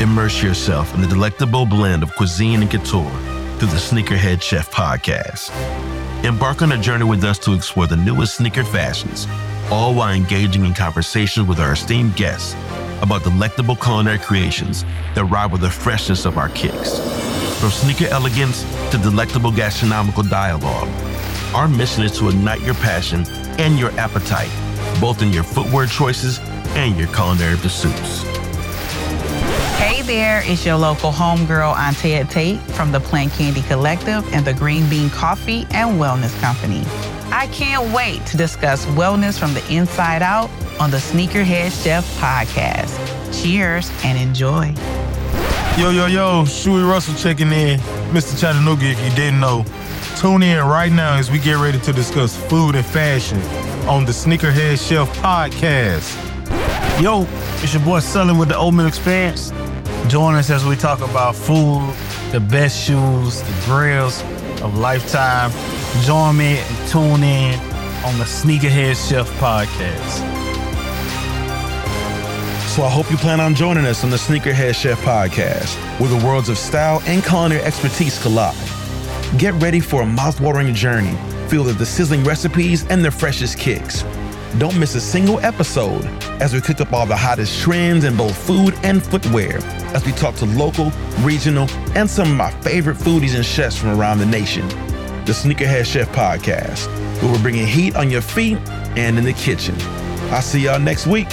Immerse yourself in the delectable blend of cuisine and couture through the Sneakerhead Chef podcast. Embark on a journey with us to explore the newest sneaker fashions, all while engaging in conversations with our esteemed guests about delectable culinary creations that rival the freshness of our kicks. From sneaker elegance to delectable gastronomical dialogue, our mission is to ignite your passion and your appetite, both in your footwear choices and your culinary pursuits. Hey there, it's your local homegirl, Antea Tate from the Plant Candy Collective and the Green Bean Coffee and Wellness Company. I can't wait to discuss wellness from the inside out on the Sneakerhead Chef podcast. Cheers and enjoy. Yo, yo, yo, Shuey Russell checking in. Mr. Chattanooga, if you didn't know. Tune in right now as we get ready to discuss food and fashion on the Sneakerhead Chef podcast. Yo, it's your boy Sully with the Oatmeal Experience. Join us as we talk about food, the best shoes, the grills of lifetime. Join me and tune in on the Sneakerhead Chef podcast. So I hope you plan on joining us on the Sneakerhead Chef podcast, where the worlds of style and culinary expertise collide. Get ready for a mouth-watering journey filled with the sizzling recipes and the freshest kicks. Don't miss a single episode as we cook up all the hottest trends in both food and footwear as we talk to local, regional, and some of my favorite foodies and chefs from around the nation. The Sneakerhead Chef Podcast, where we're bringing heat on your feet and in the kitchen. I'll see y'all next week.